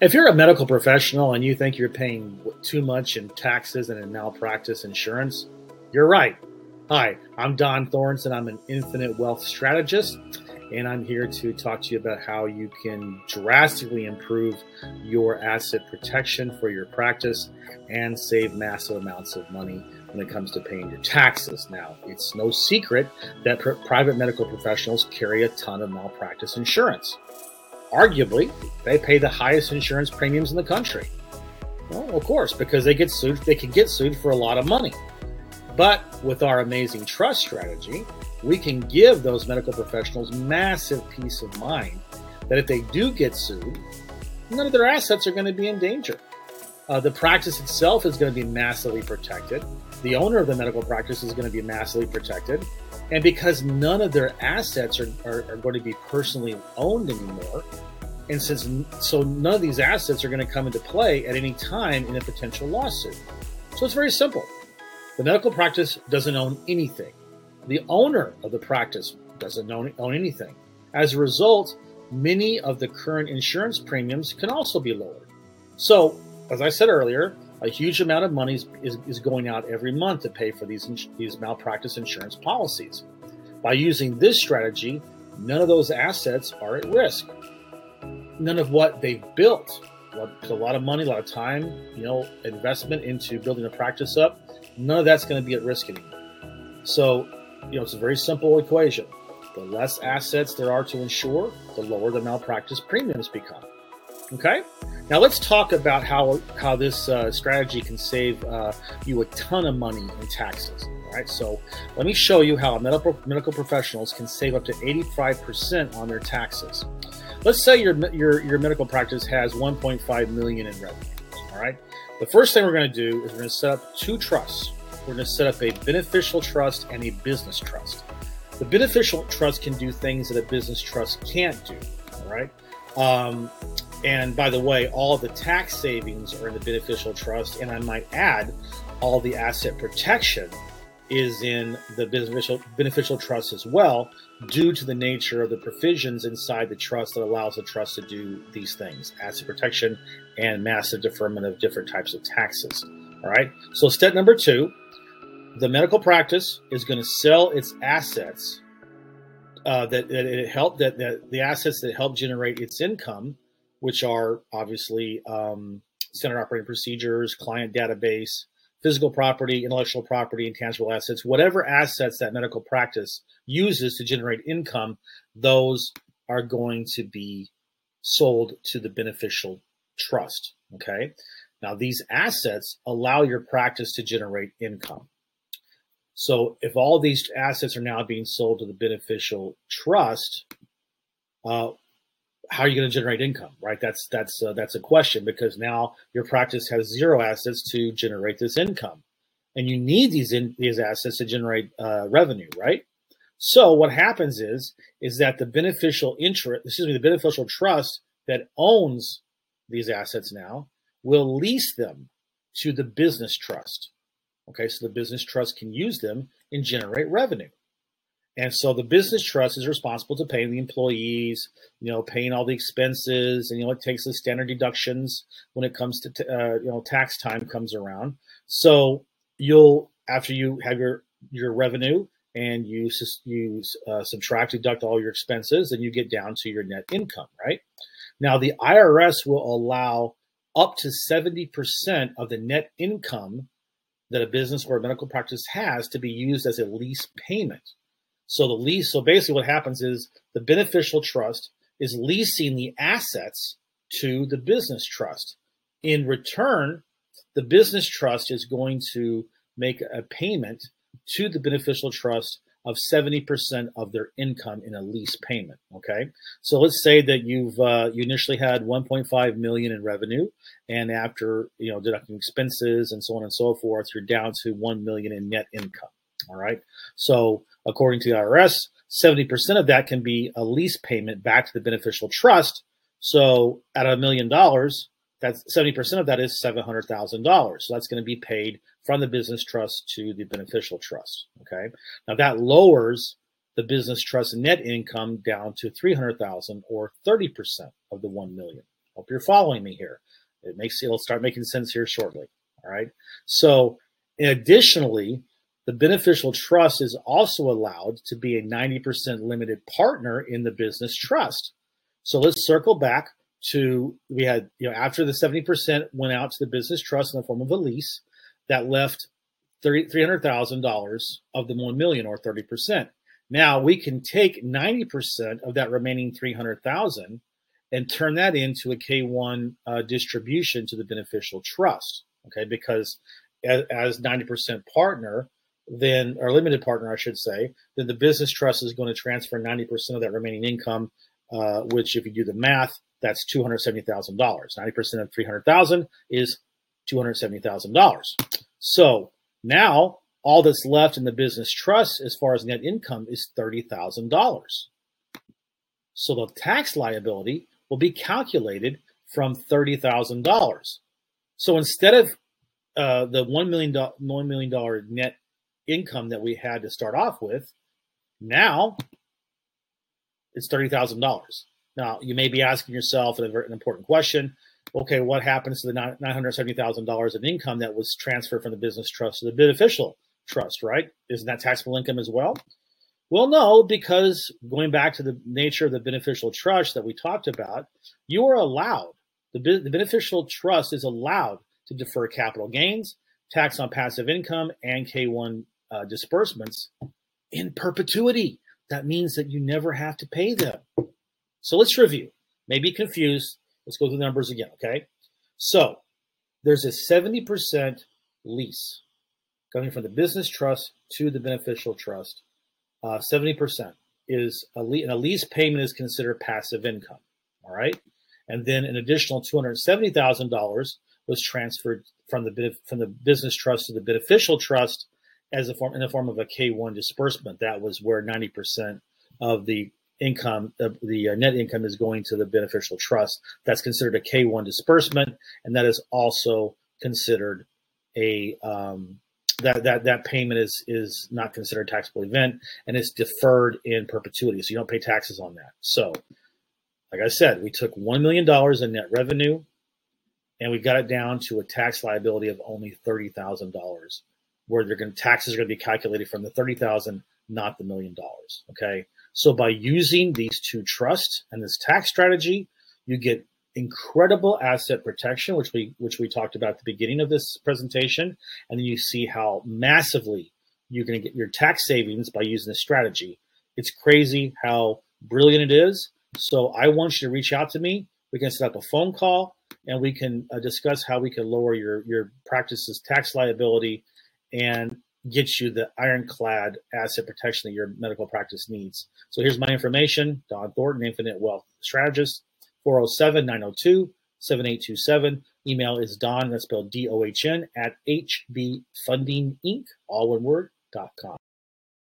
If you're a medical professional and you think you're paying too much in taxes and in malpractice insurance, you're right. Hi, I'm Dohn Thornton. I'm an infinite wealth strategist, and I'm here to talk to you about how you can drastically improve your asset protection for your practice and save massive amounts of money when it comes to paying your taxes. Now, it's no secret that pr- private medical professionals carry a ton of malpractice insurance arguably, they pay the highest insurance premiums in the country. Well, of course, because they get sued, they can get sued for a lot of money. But with our amazing trust strategy, we can give those medical professionals massive peace of mind that if they do get sued, none of their assets are going to be in danger. Uh, the practice itself is going to be massively protected. The owner of the medical practice is going to be massively protected. And because none of their assets are, are, are, going to be personally owned anymore, and since so none of these assets are going to come into play at any time in a potential lawsuit. So it's very simple. The medical practice doesn't own anything. The owner of the practice doesn't own, own anything. As a result, many of the current insurance premiums can also be lowered. So, as I said earlier, a huge amount of money is, is, is, going out every month to pay for these, these malpractice insurance policies. By using this strategy, none of those assets are at risk. None of what they've built, a lot of money, a lot of time, you know, investment into building a practice up, none of that's going to be at risk anymore. So, you know, it's a very simple equation. The less assets there are to insure, the lower the malpractice premiums become. Okay? Now let's talk about how how this uh, strategy can save uh, you a ton of money in taxes. All right, so let me show you how medical medical professionals can save up to 85% on their taxes. Let's say your your your medical practice has 1.5 million in revenue. All right, the first thing we're going to do is we're going to set up two trusts. We're going to set up a beneficial trust and a business trust. The beneficial trust can do things that a business trust can't do. All right. Um, and by the way, all the tax savings are in the beneficial trust. And I might add, all the asset protection is in the beneficial beneficial trust as well, due to the nature of the provisions inside the trust that allows the trust to do these things: asset protection and massive deferment of different types of taxes. All right. So step number two, the medical practice is going to sell its assets uh, that, that it helped that, that the assets that help generate its income which are obviously um, standard operating procedures, client database, physical property, intellectual property, intangible assets, whatever assets that medical practice uses to generate income, those are going to be sold to the beneficial trust. Okay. Now, these assets allow your practice to generate income. So, if all these assets are now being sold to the beneficial trust, uh, how are you going to generate income right? That's that's uh, that's a question because now your practice has zero assets to generate this income. And you need these in, these assets to generate uh, revenue right? So what happens is is that the beneficial interest excuse me the beneficial trust that owns these assets now will lease them to the business trust. Okay so the business trust can use them and generate revenue and so the business trust is responsible to paying the employees, you know, paying all the expenses, and you know, it takes the standard deductions when it comes to uh, you know tax time comes around. So you'll after you have your your revenue and you you uh, subtract deduct all your expenses, and you get down to your net income, right? Now the IRS will allow up to seventy percent of the net income that a business or a medical practice has to be used as a lease payment. So the lease, so basically what happens is the beneficial trust is leasing the assets to the business trust. In return, the business trust is going to make a payment to the beneficial trust of 70% of their income in a lease payment. Okay. So let's say that you've, uh, you initially had 1.5 million in revenue and after, you know, deducting expenses and so on and so forth, you're down to 1 million in net income. All right. So according to the IRS, 70% of that can be a lease payment back to the beneficial trust. So at a million dollars, that's 70% of that is $700,000. So that's going to be paid from the business trust to the beneficial trust. Okay. Now that lowers the business trust net income down to 300,000 or 30% of the 1 million. Hope you're following me here. It makes it'll start making sense here shortly. All right. So additionally, the beneficial trust is also allowed to be a 90% limited partner in the business trust. So let's circle back to we had, you know, after the 70% went out to the business trust in the form of a lease, that left $300,000 of the 1 million or 30%. Now we can take 90% of that remaining 300,000 and turn that into a K1 uh, distribution to the beneficial trust. Okay, because as, as 90% partner, then or limited partner, I should say, then the business trust is going to transfer 90% of that remaining income, uh, which if you do the math, that's $270,000. 90% of 300,000 is $270,000. So now all that's left in the business trust as far as net income is $30,000. So the tax liability will be calculated from $30,000. So instead of uh, the $1 million, $1 million net income that we had to start off with, now it's $30,000. Now, you may be asking yourself an, an important question okay, what happens to the $970,000 of income that was transferred from the business trust to the beneficial trust, right? Isn't that taxable income as well? Well, no, because going back to the nature of the beneficial trust that we talked about, you are allowed, the, the beneficial trust is allowed to defer capital gains, tax on passive income, and K1 uh, disbursements in perpetuity. That means that you never have to pay them. So let's review. Maybe confused. Let's go through the numbers again, okay? So there's a 70% lease coming from the business trust to the beneficial trust. Uh, 70% is a, a lease payment is considered passive income, all right? And then an additional $270,000 was transferred from the from the business trust to the beneficial trust as a form in the form of a K1 disbursement. That was where 90% of the income, uh, the uh, net income is going to the beneficial trust. That's considered a K1 disbursement, and that is also considered a um, that that that payment is is not considered a taxable event and it's deferred in perpetuity, so you don't pay taxes on that. So, like I said, we took one million dollars in net revenue, and we got it down to a tax liability of only thirty thousand dollars, where they're going taxes are going to be calculated from the thirty thousand, not the million dollars. Okay, so by using these two trusts and this tax strategy, you get incredible asset protection, which we which we talked about at the beginning of this presentation, and then you see how massively you're going to get your tax savings by using this strategy. It's crazy how brilliant it is. So I want you to reach out to me. We can set up a phone call and we can uh, discuss how we can lower your your practice's tax liability and get you the ironclad asset protection that your medical practice needs. So here's my information Dohn Thornton, Infinite Wealth Strategist, 407 902 7827. Email is Dohn, that's spelled D O H N, at HB Funding Inc., all one word, dot com.